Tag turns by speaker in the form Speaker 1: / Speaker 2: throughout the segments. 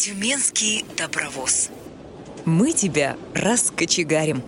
Speaker 1: Тюменский добровоз.
Speaker 2: Мы тебя раскочегарим.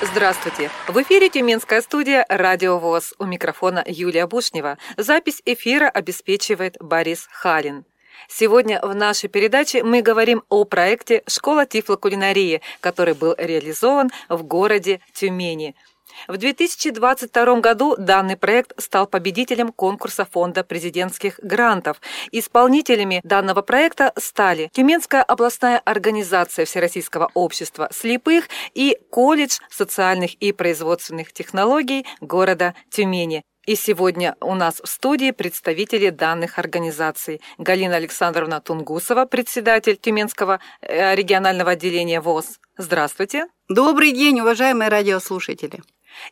Speaker 3: Здравствуйте! В эфире Тюменская студия «Радио ВОЗ». У микрофона Юлия Бушнева. Запись эфира обеспечивает Борис Халин. Сегодня в нашей передаче мы говорим о проекте «Школа тифлокулинарии», который был реализован в городе Тюмени – в 2022 году данный проект стал победителем конкурса Фонда президентских грантов. Исполнителями данного проекта стали Тюменская областная организация Всероссийского общества слепых и колледж социальных и производственных технологий города Тюмени. И сегодня у нас в студии представители данных организаций. Галина Александровна Тунгусова, председатель Тюменского э, регионального отделения ВОЗ. Здравствуйте.
Speaker 4: Добрый день, уважаемые радиослушатели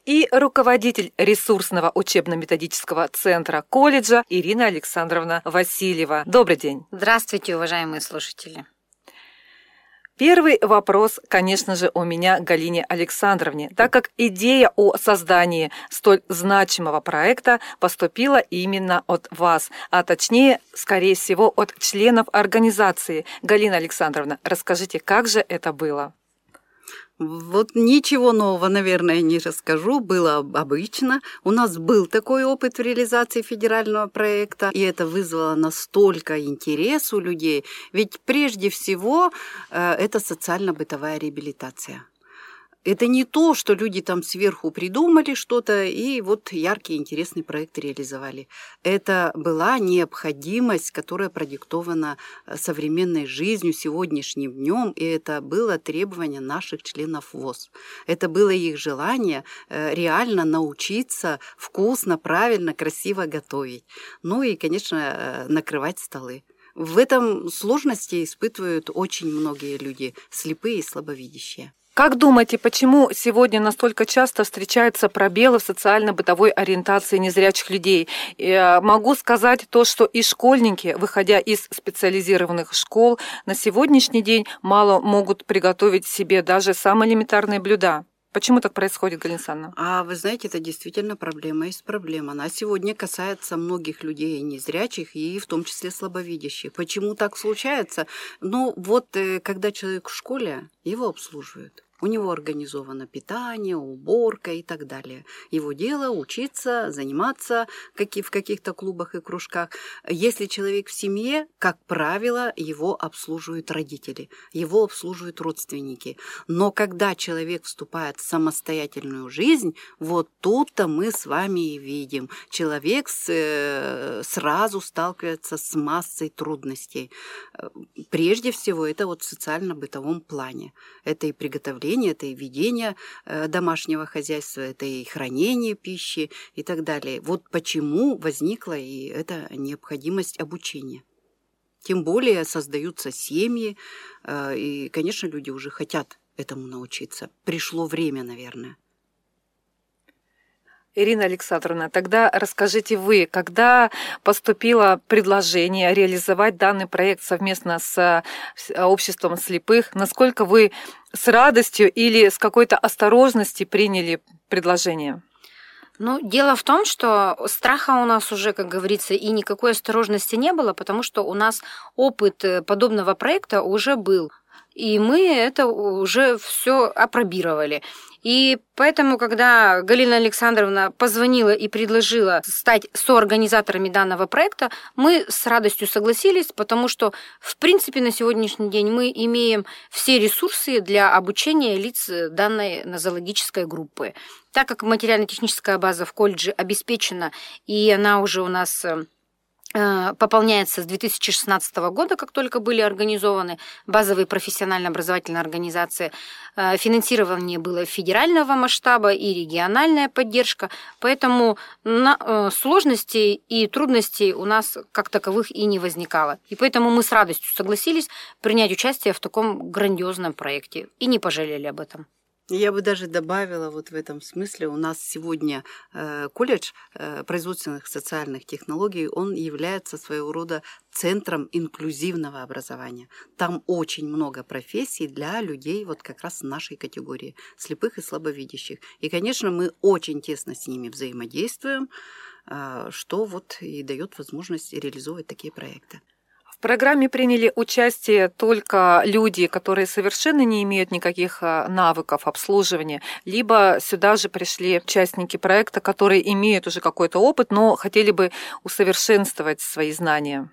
Speaker 3: и руководитель ресурсного учебно-методического центра колледжа Ирина Александровна Васильева. Добрый день.
Speaker 5: Здравствуйте, уважаемые слушатели.
Speaker 3: Первый вопрос, конечно же, у меня Галине Александровне, так как идея о создании столь значимого проекта поступила именно от вас, а точнее, скорее всего, от членов организации. Галина Александровна, расскажите, как же это было?
Speaker 4: Вот ничего нового, наверное, не расскажу. Было обычно. У нас был такой опыт в реализации федерального проекта, и это вызвало настолько интерес у людей. Ведь прежде всего э, это социально-бытовая реабилитация. Это не то, что люди там сверху придумали что-то и вот яркий интересный проект реализовали. Это была необходимость, которая продиктована э, современной жизнью, сегодняшним днем, и это было требование наших членов ВОЗ. Это было их желание э, реально научиться вкусно, правильно, красиво готовить. Ну и, конечно, э, накрывать столы. В этом сложности испытывают очень многие люди, слепые и слабовидящие.
Speaker 3: Как думаете, почему сегодня настолько часто встречаются пробелы в социально-бытовой ориентации незрячих людей? Я могу сказать то, что и школьники, выходя из специализированных школ, на сегодняшний день мало могут приготовить себе даже самые элементарные блюда. Почему так происходит, Галина Александровна?
Speaker 4: А вы знаете, это действительно проблема есть проблема. Она сегодня касается многих людей незрячих и в том числе слабовидящих. Почему так случается? Ну вот, э, когда человек в школе, его обслуживают. У него организовано питание, уборка и так далее. Его дело учиться, заниматься в каких-то клубах и кружках. Если человек в семье, как правило, его обслуживают родители, его обслуживают родственники. Но когда человек вступает в самостоятельную жизнь, вот тут-то мы с вами и видим. Человек э, сразу сталкивается с массой трудностей. Э, прежде всего, это вот в социально-бытовом плане. Это и приготовление управление, это и ведение э, домашнего хозяйства, это и хранение пищи и так далее. Вот почему возникла и эта необходимость обучения. Тем более создаются семьи, э, и, конечно, люди уже хотят этому научиться. Пришло время, наверное.
Speaker 3: Ирина Александровна, тогда расскажите вы, когда поступило предложение реализовать данный проект совместно с обществом слепых, насколько вы с радостью или с какой-то осторожностью приняли предложение?
Speaker 5: Ну, дело в том, что страха у нас уже, как говорится, и никакой осторожности не было, потому что у нас опыт э, подобного проекта уже был. И мы это уже все опробировали. И поэтому, когда Галина Александровна позвонила и предложила стать соорганизаторами данного проекта, мы с радостью согласились, потому что, в принципе, на сегодняшний день мы имеем все ресурсы для обучения лиц данной нозологической группы. Так как материально-техническая база в колледже обеспечена, и она уже у нас э, Э, пополняется с 2016 года, как только были организованы базовые профессионально-образовательные организации. Э, финансирование было федерального масштаба и региональная поддержка, поэтому э, сложностей и трудностей у нас как таковых и не возникало. И поэтому мы с радостью согласились принять участие в таком грандиозном проекте и не пожалели об этом.
Speaker 4: Я бы даже добавила вот в этом смысле, у нас сегодня э, колледж э, производственных социальных технологий, он является своего рода центром инклюзивного образования. Там очень много профессий для людей вот как раз нашей категории, слепых и слабовидящих. И, конечно, мы очень тесно с ними взаимодействуем, что вот и дает возможность реализовывать такие проекты.
Speaker 3: Программе приняли участие только люди, которые совершенно не имеют никаких а, навыков обслуживания, либо сюда же пришли участники проекта, которые имеют уже какой-то опыт, но хотели бы усовершенствовать свои знания.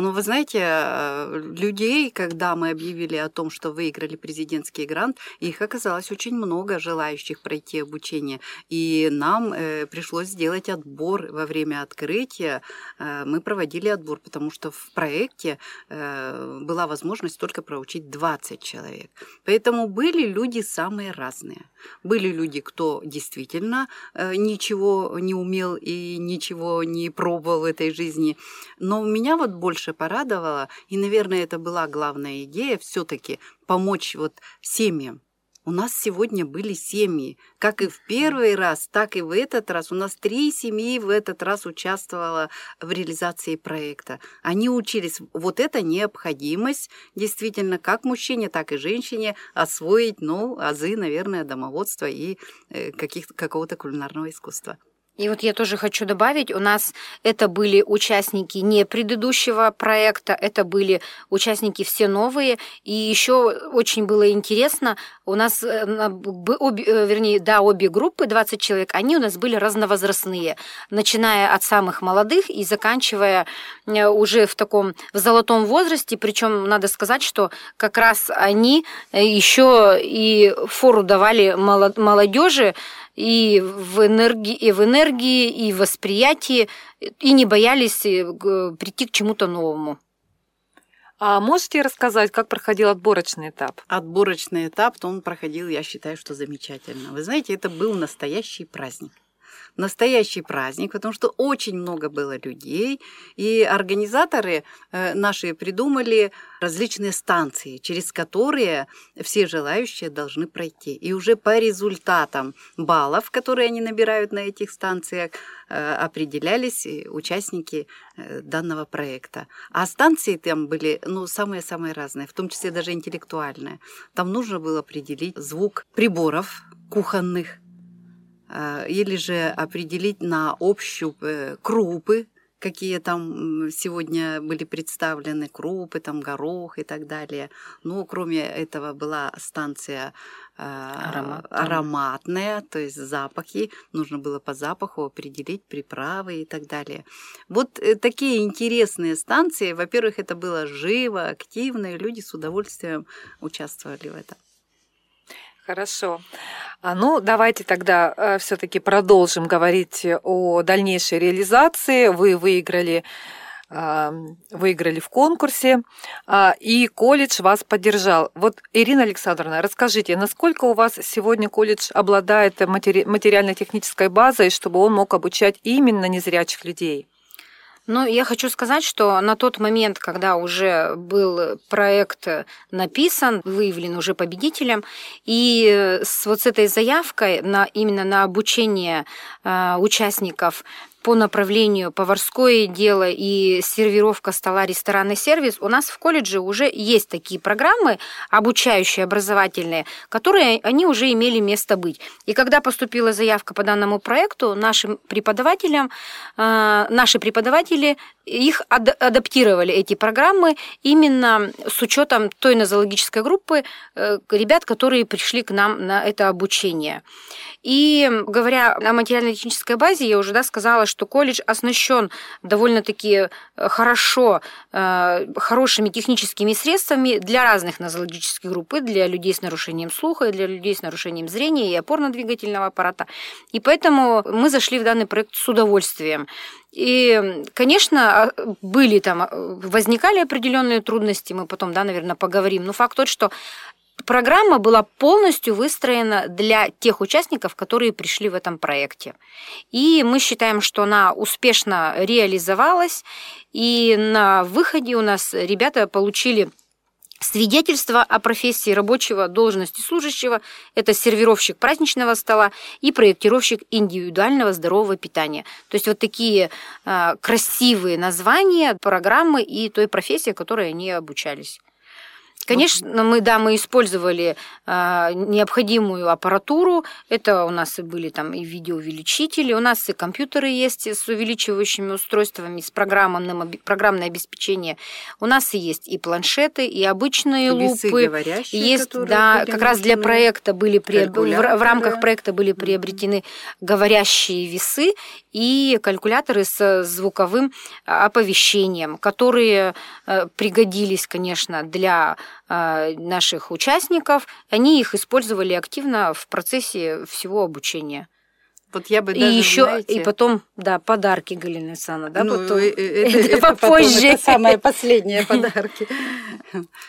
Speaker 4: Ну, вы знаете, э, людей, когда мы объявили о том, что выиграли президентский грант, их оказалось очень много желающих пройти обучение. И нам э, пришлось сделать отбор во время открытия. Э, мы проводили отбор, потому что в проекте была возможность только проучить 20 человек. Поэтому были люди самые разные. Были люди, кто действительно ничего не умел и ничего не пробовал в этой жизни. Но меня вот больше больше порадовало, и, наверное, это была главная идея все-таки помочь вот семьям. У нас сегодня были семьи. Как и в первый раз, так и в этот раз. У нас три семьи в этот раз участвовало в реализации проекта. Они учились. Вот это необходимость действительно как мужчине, так и женщине освоить, ну, азы, наверное, домоводства и э, какого-то кулинарного искусства.
Speaker 5: И вот я тоже хочу добавить, у нас это были участники не предыдущего проекта, это были участники все новые, и еще очень было интересно, у нас, э, обе, э, вернее, да, обе группы, 20 человек, они у нас были разновозрастные, начиная от самых молодых и заканчивая э, уже в таком в золотом возрасте, причем надо сказать, что как раз они еще и фору давали молодежи, и в энергии, и в энергии, и в восприятии, и не боялись э, прийти к чему-то новому.
Speaker 3: А можете рассказать, как проходил отборочный этап?
Speaker 4: Отборочный этап, то он проходил, я считаю, что замечательно. Вы знаете, это был настоящий праздник настоящий праздник, потому что очень много было людей, и организаторы э, наши придумали различные станции, через которые все желающие должны пройти. И уже по результатам баллов, которые они набирают на этих станциях, э, определялись участники э, данного проекта. А станции там были ну, самые-самые разные, в том числе даже интеллектуальные. Там нужно было определить звук приборов кухонных, или же определить на ощупь э, крупы, какие там сегодня были представлены, крупы, там горох и так далее. Но кроме этого была станция а, Аромат, ароматная, то есть запахи. Нужно было по запаху определить приправы и так далее. Вот э, такие интересные станции. Во-первых, это было живо, активно, и люди с удовольствием участвовали в этом.
Speaker 3: Хорошо. А ну, давайте тогда э, все-таки продолжим говорить о дальнейшей реализации. Вы выиграли выиграли в конкурсе, э, и колледж вас поддержал. Вот, Ирина Александровна, расскажите, насколько у вас сегодня колледж обладает матери- материально-технической базой, чтобы он мог обучать именно незрячих людей?
Speaker 5: Ну, я хочу сказать, что на тот момент, когда уже был проект написан, выявлен уже победителем, и с вот с этой заявкой на, именно на обучение э, участников по направлению поварское дело и сервировка стола, ресторанный сервис, у нас в колледже уже есть такие программы, обучающие, образовательные, которые они уже имели место быть. И когда поступила заявка по данному проекту, нашим преподавателям, э, наши преподаватели их ад адаптировали, эти программы, именно с учетом той нозологической группы э, ребят, которые пришли к нам на это обучение. И говоря о материально-технической базе, я уже да, сказала, что колледж оснащен довольно-таки э, хорошо, э, хорошими техническими средствами для разных нозологических групп, и для людей с нарушением слуха, и для людей с нарушением зрения и опорно-двигательного аппарата. И поэтому мы зашли в данный проект с удовольствием. И, конечно, а, были там, а, возникали определенные трудности, мы потом, да, наверное, поговорим. Но факт тот, что программа была полностью выстроена для тех участников, которые пришли в этом проекте. И мы считаем, что она успешно реализовалась, и на выходе у нас ребята получили Свидетельство о профессии рабочего должности служащего – это сервировщик праздничного стола и проектировщик индивидуального здорового питания. То есть вот такие э, красивые названия программы и той профессии, которой они обучались. Конечно, мы, да, мы использовали э, необходимую аппаратуру. Это у нас и были там и видеоувеличители, у нас и компьютеры есть с увеличивающими устройствами, с программным, программное обеспечение. У нас и есть и планшеты, и обычные
Speaker 4: Весы
Speaker 5: лупы.
Speaker 4: говорящие,
Speaker 5: есть, да, как раз для проекта были приоб- в, в рамках проекта были приобретены говорящие весы и калькуляторы с звуковым а, оповещением, которые э, пригодились, конечно, для наших участников. Они их использовали активно в процессе всего обучения.
Speaker 4: Вот я бы
Speaker 5: и
Speaker 4: даже,
Speaker 5: еще
Speaker 4: знаете,
Speaker 5: и потом, да, подарки Галина Александровна, да,
Speaker 4: ну,
Speaker 5: потом.
Speaker 4: э, э, это,
Speaker 5: это
Speaker 4: это потом,
Speaker 5: попозже.
Speaker 4: это самые последние подарки.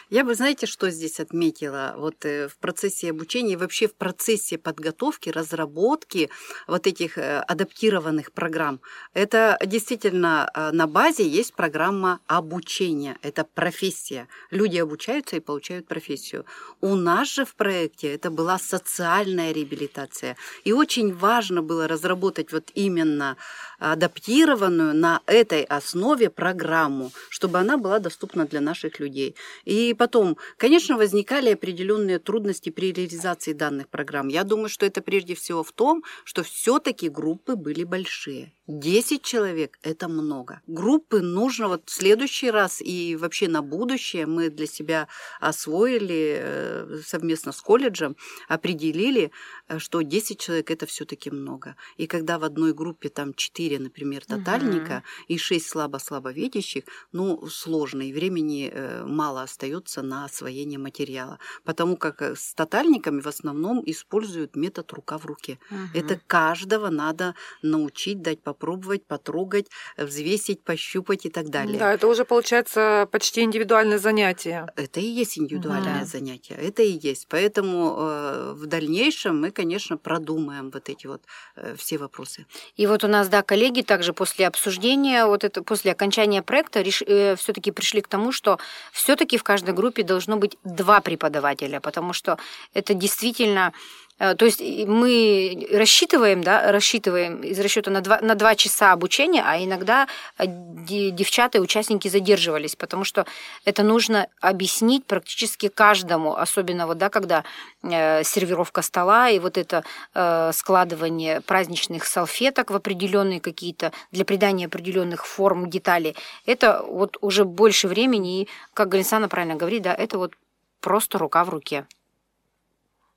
Speaker 4: Я бы, знаете, что здесь отметила? Вот э, в процессе обучения и вообще в процессе подготовки, разработки вот этих адаптированных программ, это действительно на базе есть программа обучения, это профессия. Люди обучаются и получают профессию. У нас же в проекте это была социальная реабилитация. И очень важно было разработать вот именно адаптированную на этой основе программу, чтобы она была доступна для наших людей. И потом, конечно, возникали определенные трудности при реализации данных программ. Я думаю, что это прежде всего в том, что все-таки группы были большие. 10 человек – это много. Группы нужно вот в следующий раз и вообще на будущее мы для себя освоили э, совместно с колледжем, определили, э, что 10 человек – это все-таки много. И когда в одной группе там 4, например, тотальника и 6 слабо-слабовидящих, ну, сложно, и времени э, мало остается на освоение материала. Потому как э, с тотальниками в основном используют метод рука в руке. Это каждого надо научить, дать попробовать, потрогать, взвесить, пощупать и так далее.
Speaker 3: Да, это уже получается почти индивидуальное занятие.
Speaker 4: Это и есть индивидуальное
Speaker 5: Да.
Speaker 4: занятие, это и есть. Поэтому э, в дальнейшем мы, конечно, продумаем вот эти вот э, все вопросы.
Speaker 5: И вот у нас, да, коллеги также после обсуждения, вот это, после окончания проекта все-таки пришли к тому, что все-таки в каждой группе должно быть два преподавателя, потому что это действительно э, то есть мы рассчитываем, да, рассчитываем из расчета на два, на два часа обучения, а иногда э, де- девчата и участники задерживались, потому что это нужно объяснить практически каждому, особенно вот, да, когда э, сервировка стола и вот это э, складывание праздничных салфеток в определенные какие-то для придания определенных форм деталей. Это вот уже больше времени, и, как Галисана правильно говорит, да, это вот просто рука в руке.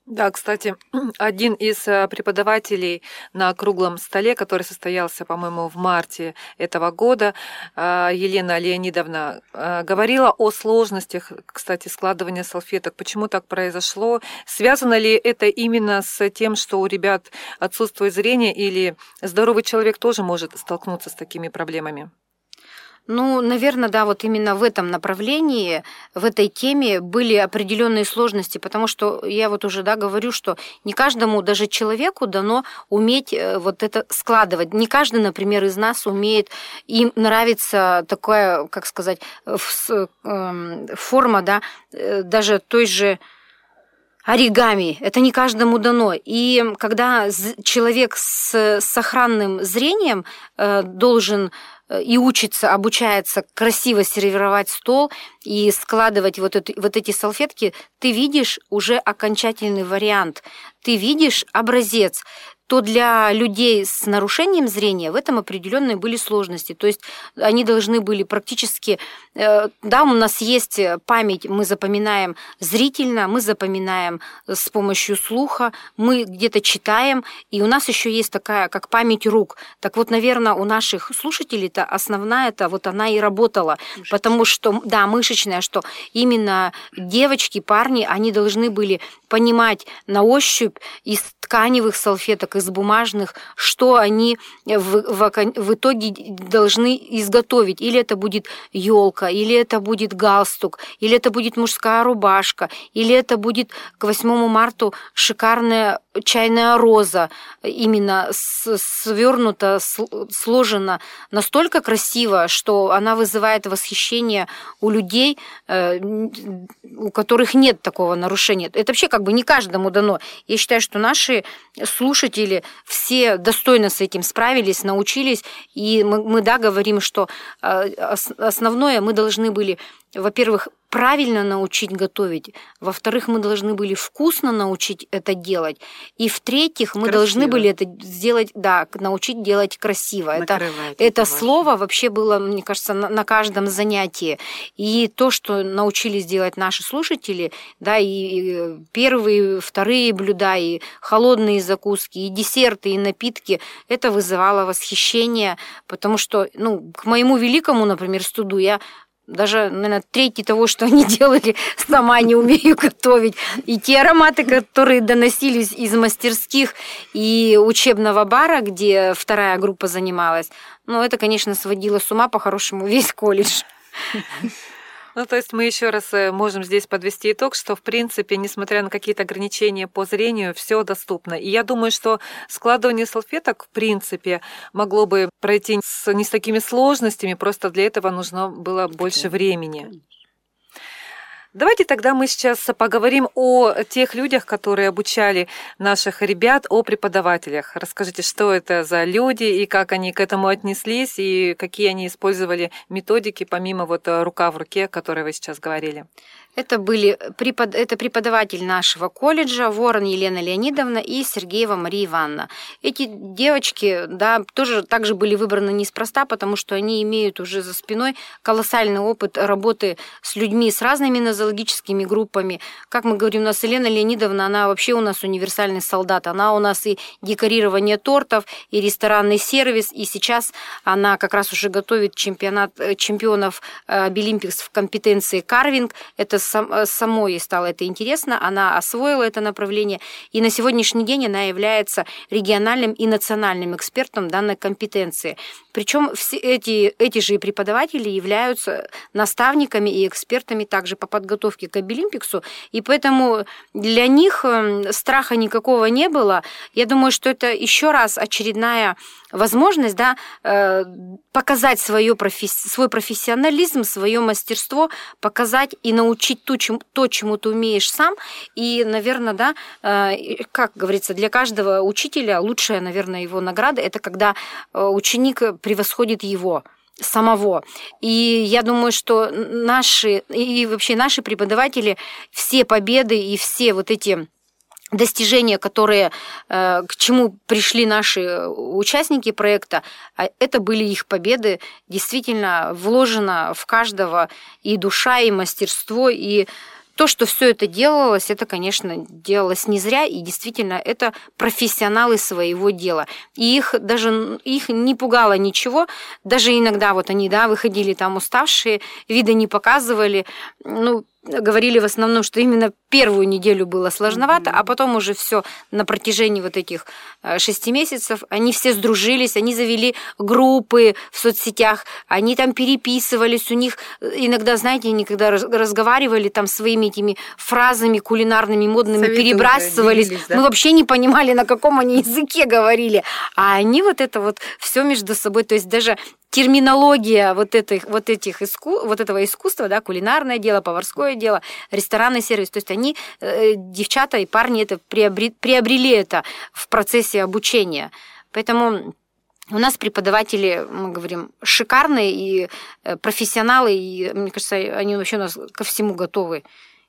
Speaker 3: Да, кстати, один из э, преподавателей на круглом столе, который состоялся, по-моему, в марте этого года, э, Елена Леонидовна, э, говорила о сложностях, кстати, складывания салфеток. Почему так произошло? Связано ли это именно с тем, что у ребят отсутствует зрение, или здоровый человек тоже может столкнуться с такими проблемами?
Speaker 5: Ну, наверное, да, вот именно в этом направлении, в этой теме были определенные сложности, потому что я вот уже, да, говорю, что не каждому, даже человеку дано уметь э, вот это складывать. Не каждый, например, из нас умеет, им нравится такая, как сказать, э, эм, форма, да, э, даже той же оригами. Это не каждому дано. И когда человек с сохранным зрением должен и учится, обучается красиво сервировать стол и складывать вот, это, вот эти салфетки, ты видишь уже окончательный вариант, ты видишь образец то для людей с нарушением зрения в этом определенные были сложности. То есть они должны были практически... э, Да, у нас есть память, мы запоминаем зрительно, мы запоминаем с помощью слуха, мы где-то читаем, и у нас еще есть такая, как память рук. Так вот, наверное, у наших слушателей-то основная-то вот она и работала, потому что, да, мышечная, что именно девочки, парни, они должны были понимать на ощупь из тканевых салфеток, из бумажных, что они в, в, в итоге должны изготовить. Или это будет елка, или это будет галстук, или это будет мужская рубашка, или это будет к 8 марта шикарная чайная роза, именно свернута, сл- сложена настолько красиво, что она вызывает восхищение у людей, э, у которых нет такого нарушения. Это вообще как бы не каждому дано. Я считаю, что наши слушатели все достойно с этим справились, научились, и мы, мы да, говорим, что э, ос- основное мы должны были, во-первых, правильно научить готовить. Во-вторых, мы должны были вкусно научить это делать. И в-третьих, мы
Speaker 4: красиво.
Speaker 5: должны были это сделать, да, научить делать красиво. Это, это слово вообще было, мне кажется, на, на каждом занятии. И то, что научились делать наши слушатели, да, и, и первые, вторые блюда, и холодные закуски, и десерты, и напитки, это вызывало восхищение, потому что, ну, к моему великому, например, студу я даже, наверное, третий того, что они делали, сама не умею готовить. И те ароматы, которые доносились из мастерских и учебного бара, где вторая группа занималась, ну, это, конечно, сводило с ума по-хорошему весь колледж.
Speaker 3: Ну, то есть мы еще раз э, можем здесь подвести итог, что, в принципе, несмотря на какие-то ограничения по зрению, все доступно. И я думаю, что складывание салфеток, в принципе, могло бы пройти с, не с такими сложностями, просто для этого нужно было больше времени. Давайте тогда мы сейчас поговорим о тех людях, которые обучали наших ребят, о преподавателях. Расскажите, что это за люди и как они к этому отнеслись, и какие они использовали методики, помимо вот рука в руке, о которой вы сейчас говорили.
Speaker 5: Это были препод... это преподаватель нашего колледжа Ворон Елена Леонидовна и Сергеева Мария Ивановна. Эти девочки, да, тоже также были выбраны неспроста, потому что они имеют уже за спиной колоссальный опыт работы с людьми, с разными нозологическими группами. Как мы говорим, у нас Елена Леонидовна, она вообще у нас универсальный солдат. Она у нас и декорирование тортов, и ресторанный сервис, и сейчас она как раз уже готовит чемпионат э, чемпионов Абилимпикс в компетенции карвинг. Это сам, э, самой стало это интересно, она освоила это направление, и на сегодняшний день она является региональным и национальным экспертом данной компетенции. Причем все эти, эти же преподаватели являются наставниками и экспертами также по подготовке к Абилимпиксу, и поэтому для них эм, страха никакого не было. Я думаю, что это еще раз очередная возможность да, э, показать свое професс... свой профессионализм, свое мастерство, показать и научить то, чем... то, чему ты умеешь сам. И, наверное, да, э, как говорится, для каждого учителя лучшая, наверное, его награда – это когда э, ученик превосходит его самого. И я думаю, что наши и вообще наши преподаватели все победы и все вот эти достижения, которые, э, к чему пришли наши участники проекта, а это были их победы. Действительно, вложено в каждого и душа, и мастерство, и то, что все это делалось, это, конечно, делалось не зря, и действительно, это профессионалы своего дела. И их даже их не пугало ничего, даже иногда вот они, да, выходили там уставшие, вида не показывали, ну, говорили в основном, что именно первую неделю было сложновато, mm-hmm. а потом уже все на протяжении вот этих э, шести месяцев они все сдружились, они завели группы в соцсетях, они там переписывались, у них иногда, знаете, они когда разговаривали там своими этими фразами кулинарными, модными, Советы перебрасывались, делились, да? мы вообще не понимали, на каком они языке говорили, а они вот это вот все между собой, то есть даже терминология вот этих, вот этих иску, вот этого искусства, да, кулинарное дело, поварское дело, ресторанный сервис, то есть они, э, девчата и парни это приобрели, приобрели это в процессе обучения. Поэтому у нас преподаватели, мы говорим, шикарные и э, профессионалы, и, мне кажется, они вообще у нас ко всему готовы.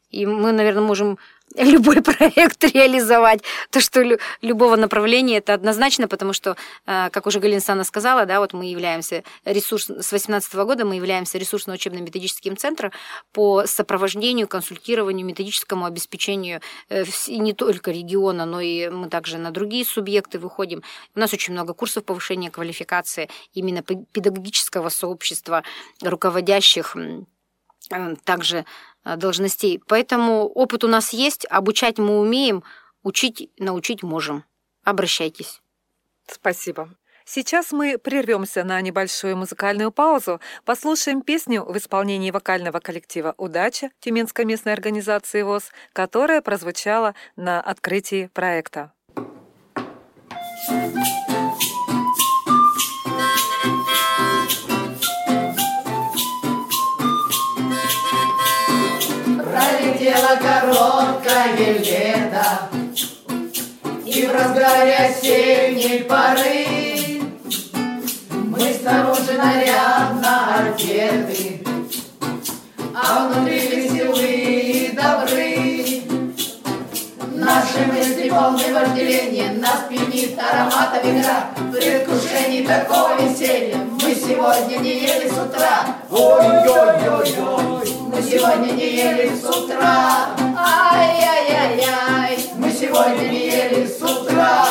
Speaker 5: И мы, наверное, можем любой проект реализовать. То, что любого направления, это однозначно, потому что, э, как уже Галина Сана сказала, да, вот мы являемся ресурс, с 2018 года мы являемся ресурсно-учебно-методическим центром по сопровождению, консультированию, методическому обеспечению э, не только региона, но и мы также на другие субъекты выходим. У нас очень много курсов повышения квалификации именно педагогического сообщества, руководящих э, также должностей. Поэтому опыт у нас есть, обучать мы умеем, учить, научить можем. Обращайтесь.
Speaker 3: Спасибо. Сейчас мы прервемся на небольшую музыкальную паузу, послушаем песню в исполнении вокального коллектива «Удача» Тюменской местной организации ВОЗ, которая прозвучала на открытии проекта. Thank you.
Speaker 6: осенью лето И в разгаре осенней поры Мы снаружи нарядно одеты. А внутри веселые и добры. Наши мысли полны вожделения Нас пьянит аромата игра Предвкушений такого веселья мы сегодня не ели с утра. Ой-ой-ой-ой, мы сегодня не ели с утра. Ай-яй-яй-яй, мы сегодня не ели с утра.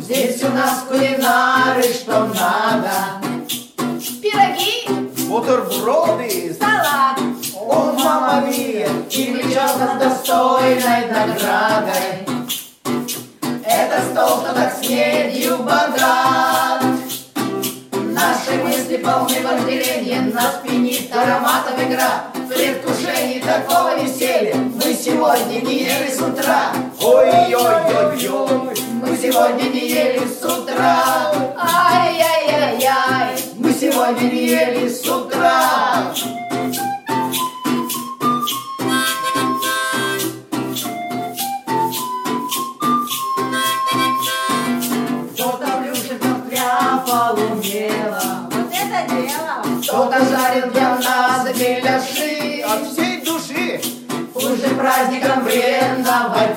Speaker 6: Здесь у нас кулинары, что надо. Пироги,
Speaker 7: Бутерброды,
Speaker 6: салат,
Speaker 7: о, мама мия,
Speaker 6: и влечет нас достойной наградой. Это стол, что так с медью богат. Наши мысли полны вожделения, нас пьянит ароматом игра. В предвкушении такого веселья мы сегодня не ели с утра.
Speaker 7: ой-ой-ой-ой,
Speaker 6: Мы сегодня не ели с утра.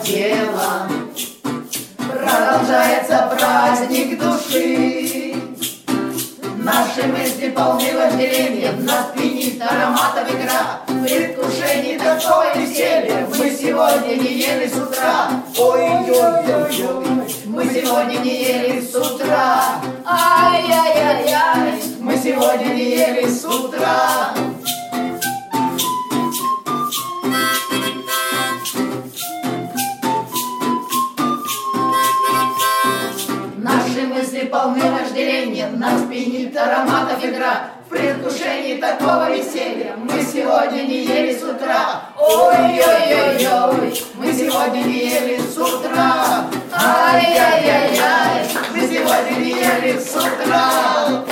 Speaker 6: Тела Продолжается праздник души. Наши мысли полны вожделения Нас пьянит ароматом игра. В предвкушении такое веселье Мы сегодня не ели с утра.
Speaker 7: Ой-ой-ой-ой,
Speaker 6: Мы сегодня не ели с утра. Ай-яй-яй-яй Мы сегодня не ели с утра нас пьянит ароматом игра. В предвкушении такого веселья мы сегодня не ели с утра. Ой-ой-ой-ой, мы сегодня не ели с утра. Ай-яй-яй-яй, мы сегодня не ели с утра.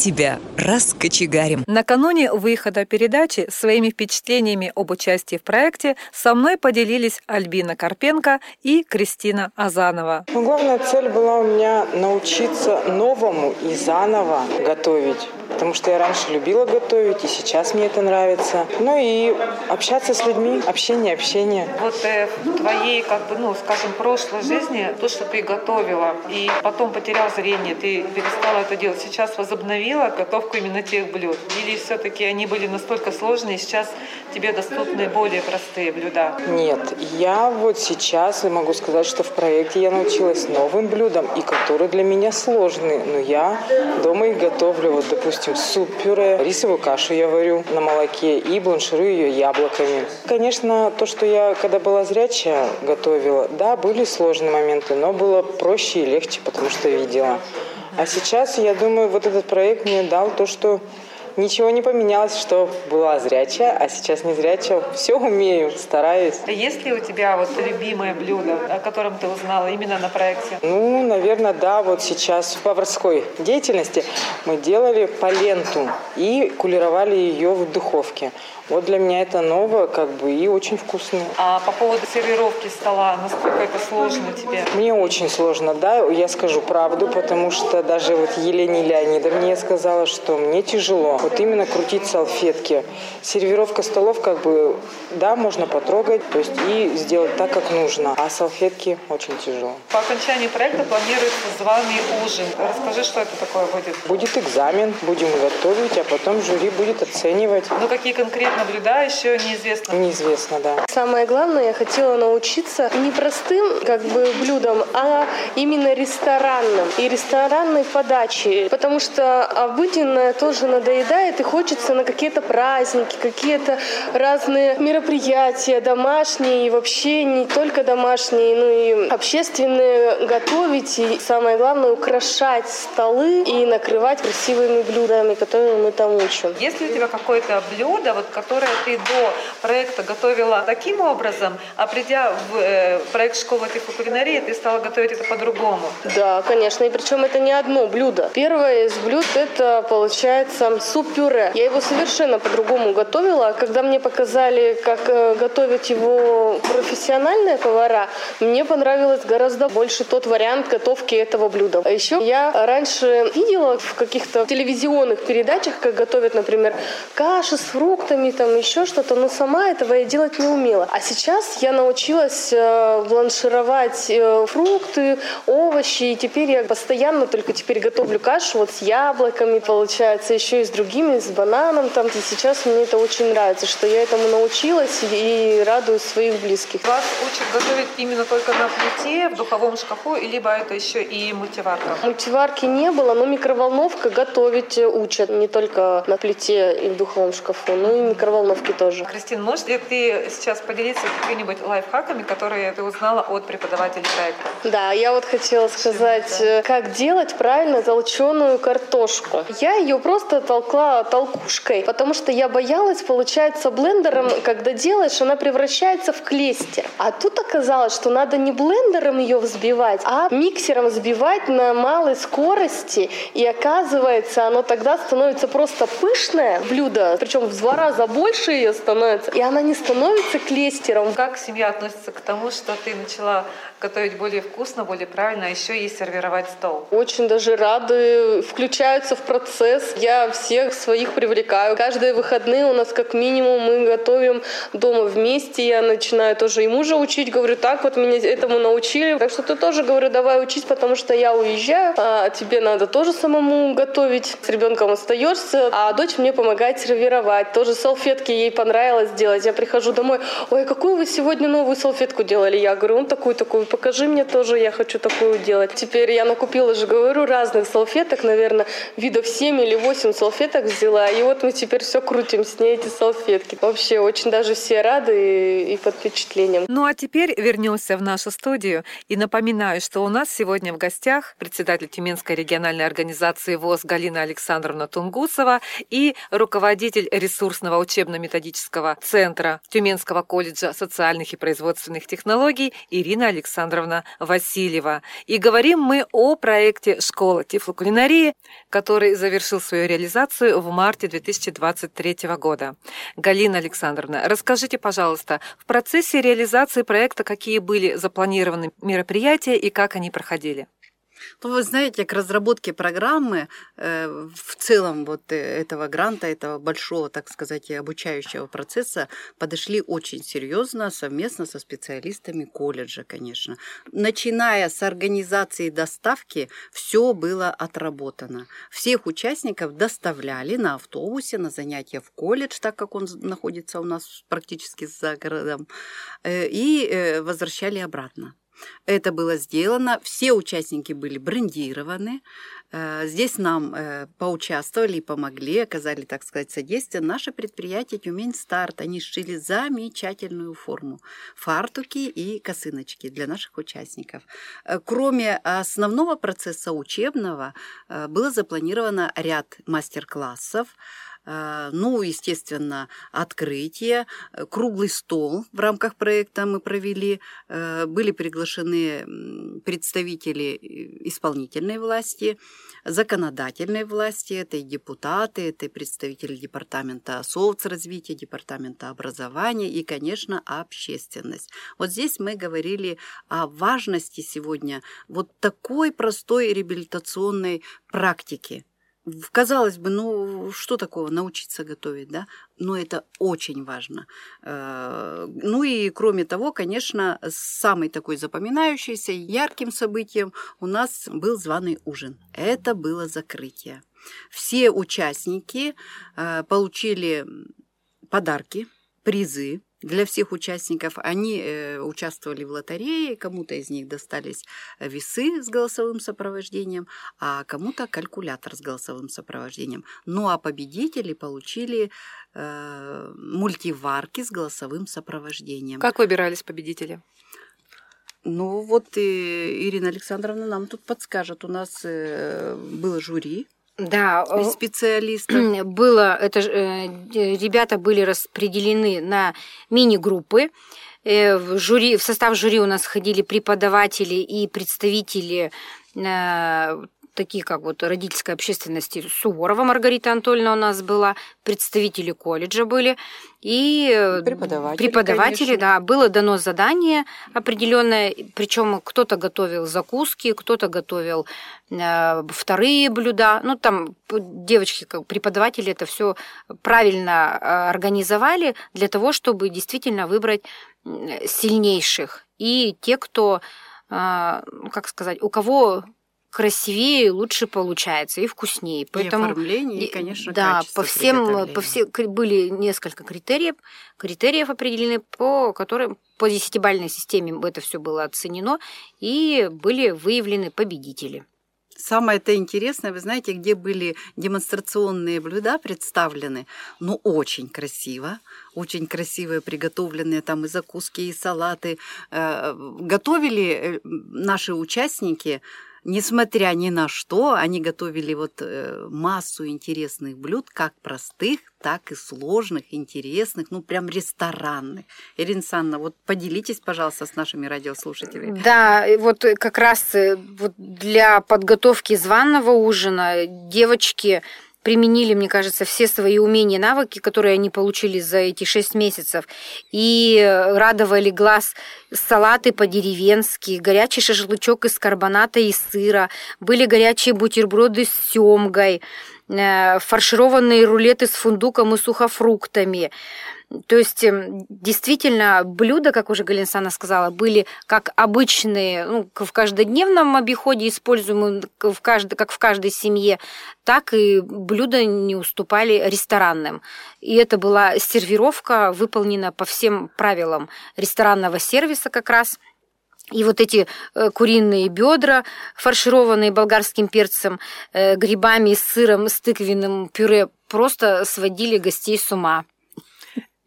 Speaker 2: Тебя раскочегарим.
Speaker 3: Накануне выхода передачи своими впечатлениями об участии в проекте со мной поделились Альбина Карпенко и Кристина Азанова.
Speaker 8: Ну, главная цель была у меня научиться новому и заново готовить. Потому что я раньше любила готовить, и сейчас мне это нравится. Ну и общаться с людьми, общение, общение.
Speaker 3: Вот э, в твоей, как бы, ну, скажем, прошлой жизни, то, что ты готовила, и потом потерял зрение, ты перестала это делать, сейчас возобновила готовку именно тех блюд? Или все-таки они были настолько сложные, сейчас тебе доступны более простые блюда?
Speaker 8: Нет, я вот сейчас могу сказать, что в проекте я научилась новым блюдам, и которые для меня сложные. Но я дома их готовлю. Вот, допустим, суп-пюре, рисовую кашу я варю на молоке и бланширую ее яблоками. Конечно, то, что я, когда была зрячая, готовила, да, были сложные моменты, но было проще и легче, потому что видела. А сейчас, я думаю, вот этот проект мне дал то, что ничего не поменялось, что была зрячая, а сейчас не зрячая. Все умею, стараюсь.
Speaker 3: Есть ли у тебя вот любимое блюдо, о котором ты узнала именно на проекте?
Speaker 8: Ну, наверное, да, вот сейчас в поварской деятельности мы делали поленту и кулировали ее в духовке. Вот для меня это новое, как бы, и очень вкусно.
Speaker 3: А по поводу сервировки стола, насколько это сложно тебе?
Speaker 8: Мне очень сложно, да, я скажу правду, потому что даже вот Елене Леонидовне я сказала, что мне тяжело. Вот именно крутить салфетки. Сервировка столов, как бы, да, можно потрогать, то есть и сделать так, как нужно. А салфетки очень тяжело.
Speaker 3: По окончании проекта планируется званый ужин. Расскажи, что это такое будет?
Speaker 8: Будет экзамен, будем готовить, а потом жюри будет оценивать.
Speaker 3: Ну, какие конкретно блюда, еще неизвестно.
Speaker 8: Неизвестно, да.
Speaker 9: Самое главное, я хотела научиться не простым как бы блюдам, а именно ресторанным и ресторанной подаче. Потому что обыденное тоже надоедает и хочется на какие-то праздники, какие-то разные мероприятия домашние и вообще не только домашние, но и общественные готовить и самое главное украшать столы и накрывать красивыми блюдами, которые мы там учим.
Speaker 3: Есть ли у тебя какое-то блюдо, вот, которое ты до проекта готовила таким образом, а придя в э, проект школы тифлокулинарии, ты стала готовить это по-другому.
Speaker 9: Да, конечно. И причем это не одно блюдо. Первое из блюд это получается суп-пюре. Я его совершенно по-другому готовила. Когда мне показали, как э, готовить его профессиональные повара, мне понравилось гораздо больше тот вариант готовки этого блюда. А еще я раньше видела в каких-то телевизионных передачах, как готовят, например, каши с фруктами, там еще что-то, но сама этого я делать не умела. А сейчас я научилась э, бланшировать э, фрукты, овощи, и теперь я постоянно только теперь готовлю кашу вот с яблоками, получается, еще и с другими, с бананом там. И сейчас мне это очень нравится, что я этому научилась и радую своих близких.
Speaker 3: Вас учат готовить именно только на плите, в духовом шкафу, либо это еще и мультиварка?
Speaker 9: Мультиварки не было, но микроволновка готовить учат не только на плите и в духовом шкафу, но и микроволновки тоже.
Speaker 3: Кристин, можешь ли ты сейчас поделиться какими-нибудь лайфхаками, которые ты узнала от преподавателей проекта?
Speaker 9: Да, я вот хотела сказать,
Speaker 3: да.
Speaker 9: как делать правильно толченую картошку. Я ее просто толкла толкушкой, потому что я боялась, получается, блендером, когда делаешь, она превращается в клестер. А тут оказалось, что надо не блендером ее взбивать, а миксером взбивать на малой скорости. И оказывается, оно тогда становится просто пышное блюдо, причем в два раза больше ее становится, и она не становится клестером.
Speaker 3: Как семья относится к тому, что ты начала готовить более вкусно, более правильно, а еще и сервировать стол?
Speaker 9: Очень даже рады, включаются в процесс. Я всех своих привлекаю. Каждые выходные у нас как минимум мы готовим дома вместе. Я начинаю тоже и мужа учить. Говорю, так вот меня этому научили. Так что ты тоже, говорю, давай учить, потому что я уезжаю, а тебе надо тоже самому готовить. С ребенком остаешься, а дочь мне помогает сервировать. Тоже салфетки ей понравилось делать. Я прихожу домой, ой, какую вы сегодня новую салфетку делали? Я говорю, он такую-такую покажи мне тоже, я хочу такую делать. Теперь я накупила же, говорю, разных салфеток, наверное, видов 7 или 8 салфеток взяла, и вот мы теперь все крутим с ней эти салфетки. Вообще очень даже все рады и, и под впечатлением.
Speaker 3: Ну а теперь вернемся в нашу студию и напоминаю, что у нас сегодня в гостях председатель Тюменской региональной организации ВОЗ Галина Александровна Тунгусова и руководитель ресурсного учебно-методического центра Тюменского колледжа социальных и производственных технологий Ирина Александровна Васильева. И говорим мы о проекте «Школа тифлокулинарии», который завершил свою реализацию в марте 2023 года. Галина Александровна, расскажите, пожалуйста, в процессе реализации проекта какие были запланированы мероприятия и как они проходили?
Speaker 4: Ну, вы знаете, к разработке программы э, в целом вот э, этого гранта, этого большого, так сказать, обучающего процесса подошли очень серьезно, совместно со специалистами колледжа, конечно. Начиная с организации доставки, все было отработано. Всех участников доставляли на автобусе на занятия в колледж, так как он находится у нас практически за городом, э, и возвращали обратно. Это было сделано, все участники были брендированы. Э, здесь нам э, поучаствовали и помогли, оказали, так сказать, содействие. Наше предприятие «Тюмень Старт». Они сшили замечательную форму. Фартуки и косыночки для наших участников. Э, кроме основного процесса учебного, было запланировано ряд мастер-классов, ну, естественно, открытие, э, круглый стол в рамках проекта мы провели. Э, были приглашены представители э, исполнительной власти, законодательной власти, это и депутаты, это и представители департамента соцразвития, департамента образования и, конечно, общественность. Вот здесь мы говорили о важности сегодня вот такой простой реабилитационной практики – Казалось бы, ну что такого научиться готовить, да? Но это очень важно. Э, ну и кроме того, конечно, самый такой запоминающийся, ярким событием у нас был званый ужин. Это было закрытие. Все участники э, получили подарки, призы, для всех участников. Они э, участвовали в лотерее, кому-то из них достались весы с голосовым сопровождением, а кому-то калькулятор с голосовым сопровождением. Ну а победители получили э, мультиварки с голосовым сопровождением.
Speaker 3: Как выбирались победители?
Speaker 4: Ну вот и Ирина Александровна нам тут подскажет. У нас э, было жюри,
Speaker 5: Да, э,
Speaker 4: специалистов.
Speaker 5: было, это э, ребята были распределены на мини-группы. Э, В, жюри, в состав жюри у нас входили преподаватели и представители такие как вот родительской общественности Суворова Маргарита Анатольевна у нас была, представители колледжа были и э,
Speaker 8: Преподаватели,
Speaker 5: преподаватели,
Speaker 8: конечно.
Speaker 5: да, было дано задание определенное, причем кто-то готовил закуски, кто-то готовил э, вторые блюда, ну там девочки, как преподаватели это все правильно э, организовали для того, чтобы действительно выбрать сильнейших и те, кто, э, ну, как сказать, у кого красивее и лучше получается и вкуснее.
Speaker 4: И оформление, и, конечно,
Speaker 5: да, по всем, по
Speaker 4: приготовления.
Speaker 5: все кри- были несколько критериев, критериев определены, по которым по десятибалльной системе это все было оценено и были выявлены победители.
Speaker 4: Самое-то интересное, вы знаете, где были демонстрационные блюда представлены, ну, очень красиво, очень красивые приготовленные там и закуски, и салаты. Э, Готовили э, наши участники, несмотря ни на что, они готовили вот э, массу интересных блюд, как простых, так и сложных, интересных, ну, прям ресторанных. Ирина Санна, вот поделитесь, пожалуйста, с нашими радиослушателями.
Speaker 5: Да, вот э, как раз э, для подготовки званого ужина девочки применили, мне кажется, все свои умения навыки, которые они получили за эти шесть месяцев, и э, радовали глаз салаты по-деревенски, горячий шашлычок из карбоната и сыра, были горячие бутерброды с семгой, э, фаршированные рулеты с фундуком и сухофруктами. То есть эм, действительно блюда, как уже Галина Санна сказала, были как обычные, ну, в каждодневном обиходе используемые, в каждой, как в каждой семье, так и блюда не уступали ресторанным. И это была сервировка, выполнена по всем правилам ресторанного сервиса как раз. И вот эти э, куриные бедра, фаршированные болгарским перцем, э, грибами, сыром, с тыквенным пюре, просто сводили гостей с ума.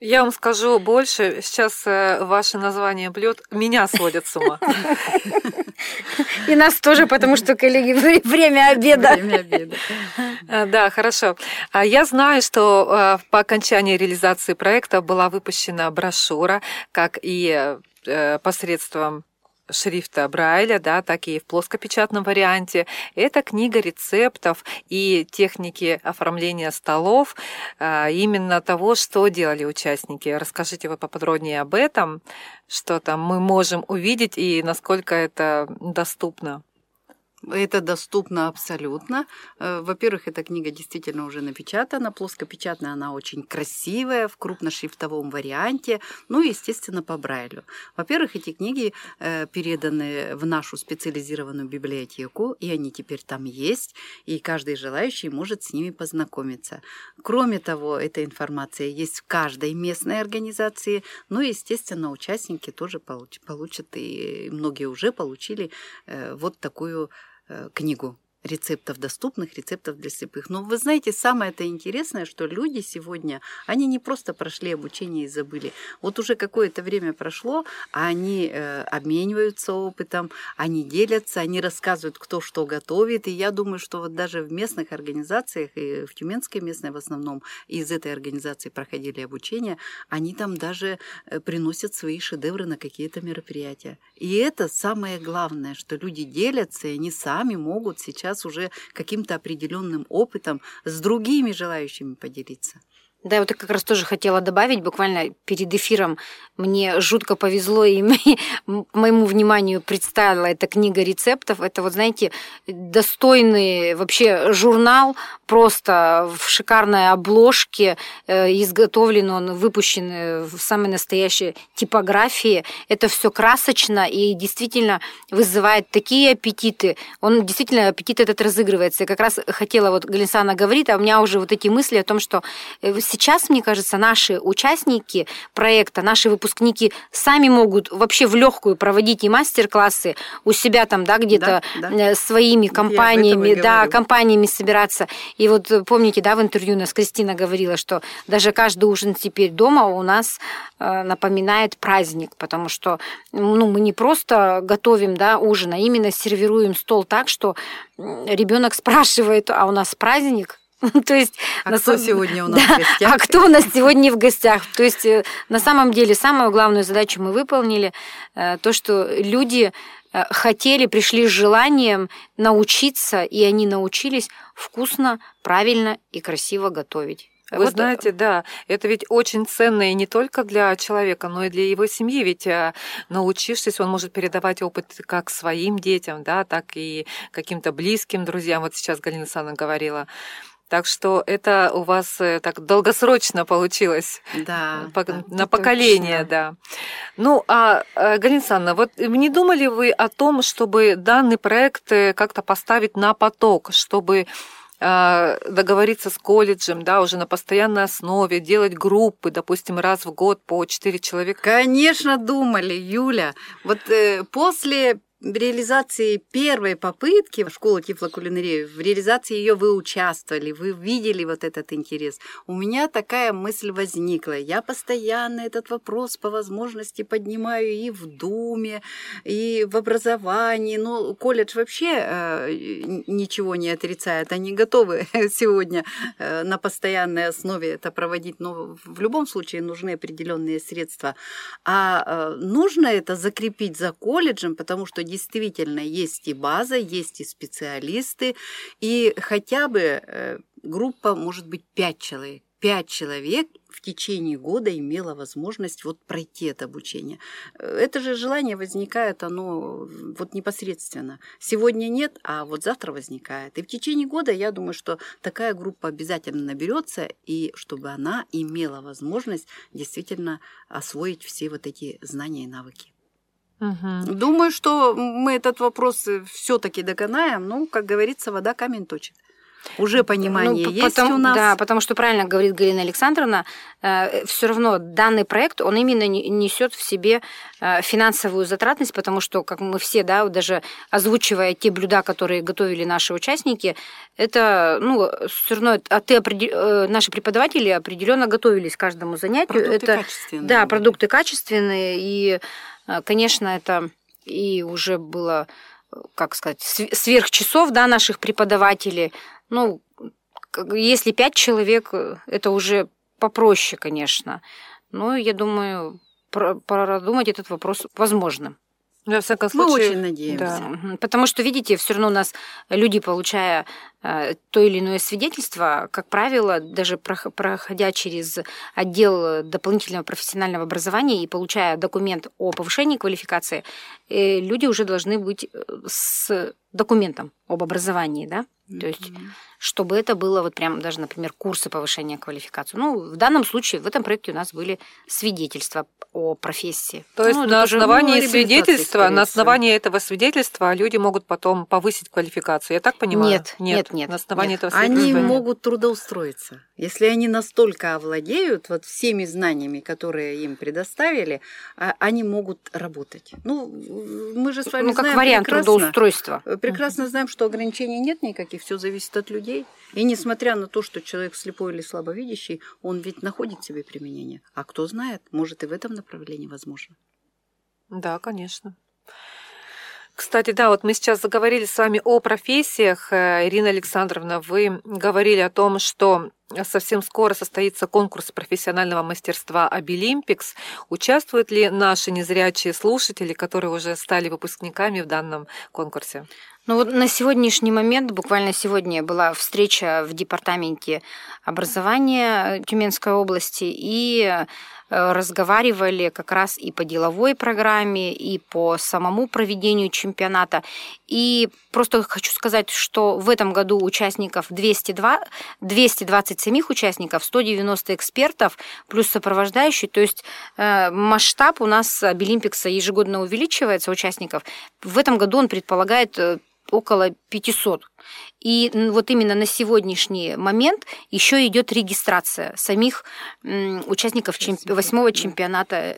Speaker 3: Я вам скажу больше. Сейчас э, ваше название блюд меня сводят с ума.
Speaker 5: И нас тоже, потому что, коллеги, вре- время обеда.
Speaker 4: Время обеда.
Speaker 3: Э, Да, хорошо. А Я знаю, что э, по окончании реализации проекта была выпущена брошюра, как и посредством шрифта Брайля, да, так и в плоскопечатном варианте. Это книга рецептов и техники оформления столов, а, именно того, что делали участники. Расскажите вы поподробнее об этом, что там мы можем увидеть и насколько это доступно.
Speaker 4: Это доступно абсолютно. Э, Во-первых, эта книга действительно уже напечатана, плоскопечатная, она очень красивая, в крупношрифтовом варианте, ну и, естественно, по Брайлю. Во-первых, эти книги э, переданы в нашу специализированную библиотеку, и они теперь там есть, и каждый желающий может с ними познакомиться. Кроме того, эта информация есть в каждой местной организации, ну и, естественно, участники тоже получ- получат, и многие уже получили э, вот такую книгу рецептов доступных, рецептов для слепых. Но вы знаете, самое это интересное, что люди сегодня, они не просто прошли обучение и забыли. Вот уже какое-то время прошло, а они э, обмениваются опытом, они делятся, они рассказывают, кто что готовит. И я думаю, что вот даже в местных организациях, и в Тюменской местной в основном, из этой организации проходили обучение, они там даже э, приносят свои шедевры на какие-то мероприятия. И это самое главное, что люди делятся, и они сами могут сейчас уже каким-то определенным опытом с другими желающими поделиться.
Speaker 5: Да, вот я как раз тоже хотела добавить, буквально перед эфиром мне жутко повезло, и моему вниманию представила эта книга рецептов. Это вот, знаете, достойный вообще журнал, просто в шикарной обложке, э, изготовлен он, выпущен э, в самой настоящей типографии. Это все красочно и действительно вызывает такие аппетиты. Он действительно, аппетит этот разыгрывается. Я как раз хотела, вот Галинсана говорит, а у меня уже вот эти мысли о том, что э, сейчас, мне кажется, наши участники проекта, наши выпускники сами могут вообще в легкую проводить и мастер-классы у себя там, да, где-то
Speaker 4: Да, да.
Speaker 5: э, своими компаниями, да,
Speaker 4: говорю.
Speaker 5: компаниями собираться. И вот э, помните, да, в интервью у нас Кристина говорила, что даже каждый ужин теперь дома у нас э, напоминает праздник, потому что ну, мы не просто готовим да, ужин, а именно сервируем стол так, что ребенок спрашивает, а у нас праздник? То есть
Speaker 4: А
Speaker 5: на
Speaker 4: кто сегодня у нас
Speaker 5: Да,
Speaker 4: в гостях?
Speaker 5: А кто у нас сегодня в гостях? То есть э, на самом деле самую главную задачу мы выполнили, э, то, что люди э, хотели, пришли с желанием научиться, и они научились вкусно, правильно и красиво готовить.
Speaker 3: Вы
Speaker 5: Вот,
Speaker 3: знаете, да, это ведь очень ценно и не только для человека, но и для его семьи. Ведь научившись, он может передавать опыт как своим детям, да, так и каким-то близким друзьям. Вот сейчас Галина Александровна говорила. Так что это у вас э, так долгосрочно получилось.
Speaker 4: Да,
Speaker 3: По-
Speaker 4: да,
Speaker 3: на поколение,
Speaker 4: точно.
Speaker 3: да. Ну, а, э, Галина Александровна, вот не думали вы о том, чтобы данный проект э, как-то поставить на поток, чтобы э, договориться с колледжем, да, уже на постоянной основе, делать группы, допустим, раз в год по 4 человека?
Speaker 4: Конечно, думали, Юля. Вот э, после реализации первой попытки в школу тифлокулинарии, в реализации ее вы участвовали, вы видели вот этот интерес. У меня такая мысль возникла. Я постоянно этот вопрос по возможности поднимаю и в Думе, и в образовании. Ну, колледж вообще э, ничего не отрицает. Они готовы сегодня э, на постоянной основе это проводить, но в любом случае нужны определенные средства. А э, нужно это закрепить за колледжем, потому что действительно есть и база, есть и специалисты, и хотя бы э, группа, может быть, пять человек. Пять человек в течение года имела возможность вот пройти это обучение. Это же желание возникает, оно вот непосредственно. Сегодня нет, а вот завтра возникает. И в течение года я думаю, что такая группа обязательно наберется, и чтобы она имела возможность действительно освоить все вот эти знания и навыки.
Speaker 3: Мгм.
Speaker 4: Думаю, что мы этот вопрос все-таки доконаем. Ну, как говорится, вода камень точит. Уже понимание
Speaker 5: Ну,
Speaker 4: есть
Speaker 5: потому-
Speaker 4: у нас.
Speaker 5: Да, потому что правильно говорит Галина Александровна, все равно данный проект, он именно не- несет в себе э, финансовую затратность, потому что, как мы все, да, даже озвучивая те блюда, которые готовили наши участники, это, ну, все равно, а ты опреде- э, наши преподаватели определенно готовились к каждому занятию.
Speaker 4: Продукты
Speaker 5: это,
Speaker 4: качественные
Speaker 5: Да, продукты качественные, и, э, конечно, это и уже было, э, как сказать, св- сверх часов, да, наших преподавателей. Ну, если пять человек, э, это уже попроще, конечно. Но я думаю, про- продумать этот вопрос возможно.
Speaker 3: Во всяком
Speaker 4: Мы
Speaker 3: случае,
Speaker 4: очень надеемся.
Speaker 3: да.
Speaker 5: Потому что, видите, все равно у нас люди, получая э, то или иное свидетельство, как правило, даже прох- проходя через отдел дополнительного профессионального образования и получая документ о повышении квалификации, э, люди уже должны быть э, с документом об образовании, да? То есть, чтобы это было вот прям даже, например, курсы повышения квалификации. Ну, в данном случае, в этом проекте у нас были свидетельства о профессии.
Speaker 3: То есть
Speaker 5: Ну,
Speaker 3: на
Speaker 5: уже,
Speaker 3: основании
Speaker 4: реабилитация,
Speaker 3: свидетельства,
Speaker 4: скорее
Speaker 3: на основании этого свидетельства люди могут потом повысить квалификацию. Я так понимаю?
Speaker 5: Нет, нет, нет,
Speaker 3: На основании
Speaker 5: нет.
Speaker 3: этого
Speaker 4: Они
Speaker 3: свидетельства.
Speaker 4: могут трудоустроиться. Если они настолько овладеют вот всеми знаниями, которые им предоставили, а- они могут работать. Ну, мы же с вами
Speaker 5: ну, как
Speaker 4: знаем
Speaker 5: вариант
Speaker 4: прекрасно,
Speaker 5: трудоустройства.
Speaker 4: Э, Прекрасно знаем, что ограничений нет никаких, все зависит от людей. И несмотря на то, что человек слепой или слабовидящий, он ведь находит себе применение. А кто знает, может и в этом направлении возможно.
Speaker 3: Да, конечно. Кстати, да, вот мы сейчас заговорили с вами о профессиях. Э, Ирина Александровна, вы говорили о том, что совсем скоро состоится конкурс профессионального мастерства Обилимпикс. Участвуют ли наши незрячие слушатели, которые уже стали выпускниками в данном конкурсе?
Speaker 5: Ну вот на сегодняшний момент, буквально сегодня была встреча в департаменте образования Тюменской области, и разговаривали как раз и по деловой программе, и по самому проведению чемпионата. И просто хочу сказать, что в этом году участников 202, 227 участников, 190 экспертов, плюс сопровождающий, то есть э, масштаб у нас Обилимпикса ежегодно увеличивается участников. В этом году он предполагает э, около 500. И вот именно на сегодняшний момент еще идет регистрация самих участников восьмого чемпионата,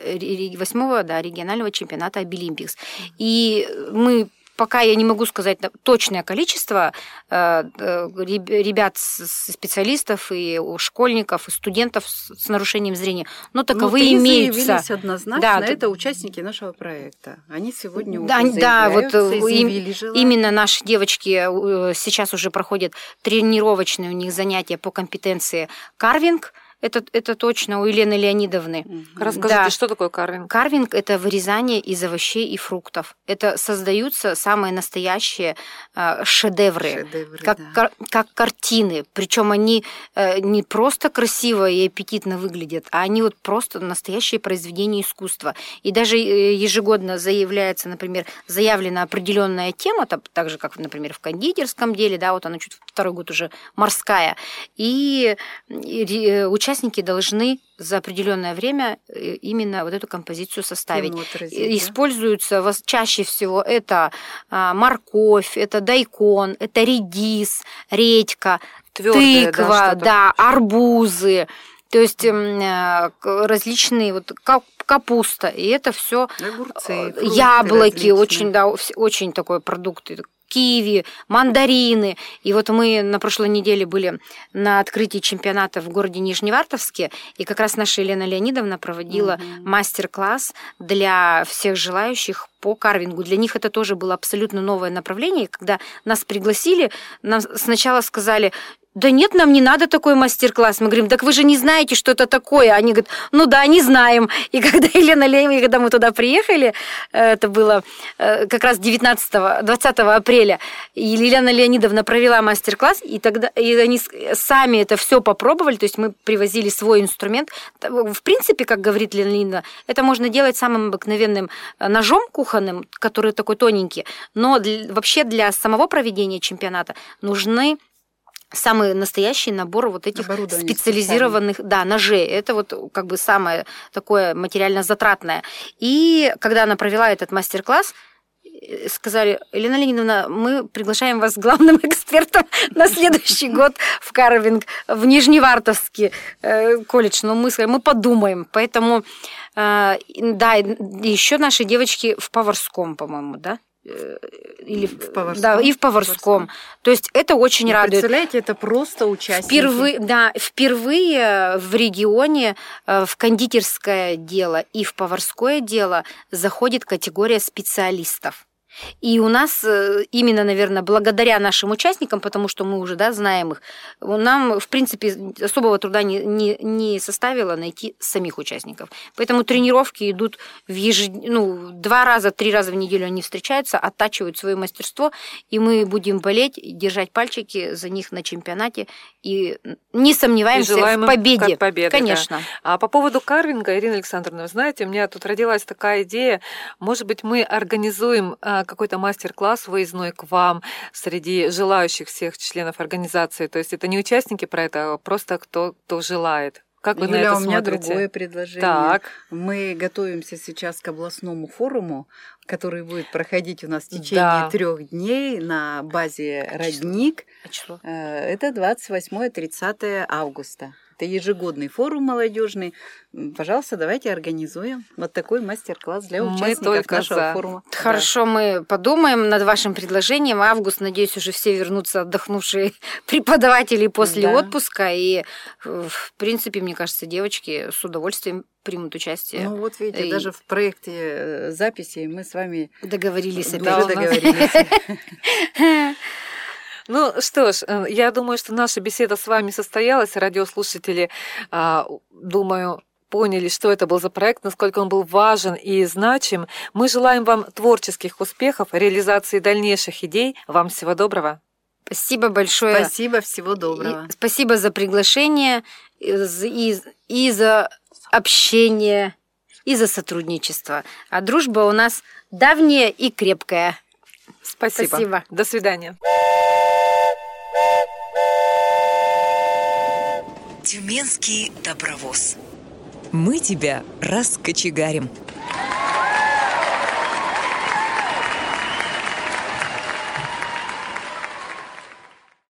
Speaker 5: восьмого да, регионального чемпионата Обилимпикс. И мы пока я не могу сказать точное количество э, э, ребят, специалистов и школьников, и студентов с нарушением зрения, но таковые ну, имеются.
Speaker 4: однозначно, да, это участники нашего проекта. Они сегодня
Speaker 5: да,
Speaker 4: уже
Speaker 5: да, вот э, им, именно наши девочки сейчас уже проходят тренировочные у них занятия по компетенции карвинг – это, это точно у Елены Леонидовны.
Speaker 3: Расскажите, да. что такое карвинг?
Speaker 5: Карвинг – это вырезание из овощей и фруктов. Это создаются самые настоящие э, шедевры, шедевры как, да. кар, как картины. Причем они э, не просто красиво и аппетитно выглядят, а они вот просто настоящие произведения искусства. И даже э, ежегодно заявляется, например, заявлена определенная тема, так же, как, например, в кондитерском деле, да, вот она чуть второй год уже морская. И, и э, участники должны за определенное время э, именно вот эту композицию составить. Отразить, Используются да? чаще всего это а, морковь, это дайкон, это редис, редька, Твёрдая, тыква, да, да, арбузы. То есть э, различные вот капуста, и это все яблоки, очень, да, очень такой продукт киви, мандарины. И вот мы на прошлой неделе были на открытии чемпионата в городе Нижневартовске, и как раз наша Елена Леонидовна проводила угу. мастер-класс для всех желающих по карвингу. Для них это тоже было абсолютно новое направление. Когда нас пригласили, нам сначала сказали, да нет, нам не надо такой мастер-класс. Мы говорим, так вы же не знаете, что это такое. Они говорят, ну да, не знаем. И когда Елена Леонидовна, когда мы туда приехали, э, это было э, как раз 19 20 апреля, и Елена Леонидовна провела мастер-класс, и тогда и они сами это все попробовали, то есть мы привозили свой инструмент. В принципе, как говорит Елена Леонидовна, это можно делать самым обыкновенным э, ножом кухонным, который такой тоненький, но для, вообще для самого проведения чемпионата нужны самый настоящий набор вот этих специализированных да, ножей. Это вот как бы самое такое материально затратное. И когда она провела этот мастер-класс, э, сказали, Елена Леонидовна, мы приглашаем вас главным экспертом на следующий год в карвинг, в Нижневартовский э, колледж. Но мы сказали, мы подумаем. Поэтому, э, да, еще наши девочки в Поварском, по-моему, да?
Speaker 4: Э, или в Поварском.
Speaker 5: Да, и в Поварском. То есть это очень Вы радует.
Speaker 4: Представляете, это просто участие.
Speaker 5: Впервые, да, впервые в регионе э, в кондитерское дело и в поварское дело заходит категория специалистов. И у нас э, именно, наверное, благодаря нашим участникам, потому что мы уже да, знаем их, нам, в принципе, особого труда не, не, не составило найти самих участников. Поэтому тренировки идут в ежед... ну, два раза, три раза в неделю они встречаются, оттачивают свое мастерство, и мы будем болеть, держать пальчики за них на чемпионате, и не сомневаемся и в победе.
Speaker 3: Победы,
Speaker 5: Конечно.
Speaker 3: Да. А по поводу карвинга, Ирина Александровна, знаете, у меня тут родилась такая идея, может быть, мы организуем а, какой-то мастер-класс выездной к вам среди желающих всех членов организации. То есть это не участники проекта, а просто кто, кто желает. Как вы
Speaker 4: Юля,
Speaker 3: на это
Speaker 4: у меня
Speaker 3: смотрите?
Speaker 4: другое предложение.
Speaker 3: Так.
Speaker 4: Мы готовимся сейчас к областному форуму, который будет проходить у нас в течение да. трех дней на базе «Родник».
Speaker 5: А число?
Speaker 4: Э, это 28-30 августа. Это ежегодный форум молодежный. Пожалуйста, давайте организуем вот такой мастер-класс для участников нашего за. форума.
Speaker 5: Хорошо, да. мы подумаем над вашим предложением. Август, надеюсь, уже все вернутся отдохнувшие преподаватели после да. отпуска. И, в принципе, мне кажется, девочки с удовольствием примут участие.
Speaker 4: Ну вот видите, и... даже в проекте э, записи мы с вами
Speaker 5: договорились.
Speaker 4: Уже договорились.
Speaker 3: Ну что ж, э, я думаю, что наша беседа с вами состоялась. Радиослушатели, а, думаю, поняли, что это был за проект, насколько он был важен и значим. Мы желаем вам творческих успехов, реализации дальнейших идей. Вам всего доброго.
Speaker 5: Спасибо большое.
Speaker 4: Спасибо, всего доброго.
Speaker 5: И спасибо за приглашение и, и, и за общение, и за сотрудничество. А дружба у нас давняя и крепкая.
Speaker 3: Спасибо.
Speaker 5: Спасибо.
Speaker 3: До свидания.
Speaker 1: Тюменский добровоз.
Speaker 2: Мы тебя раскочегарим.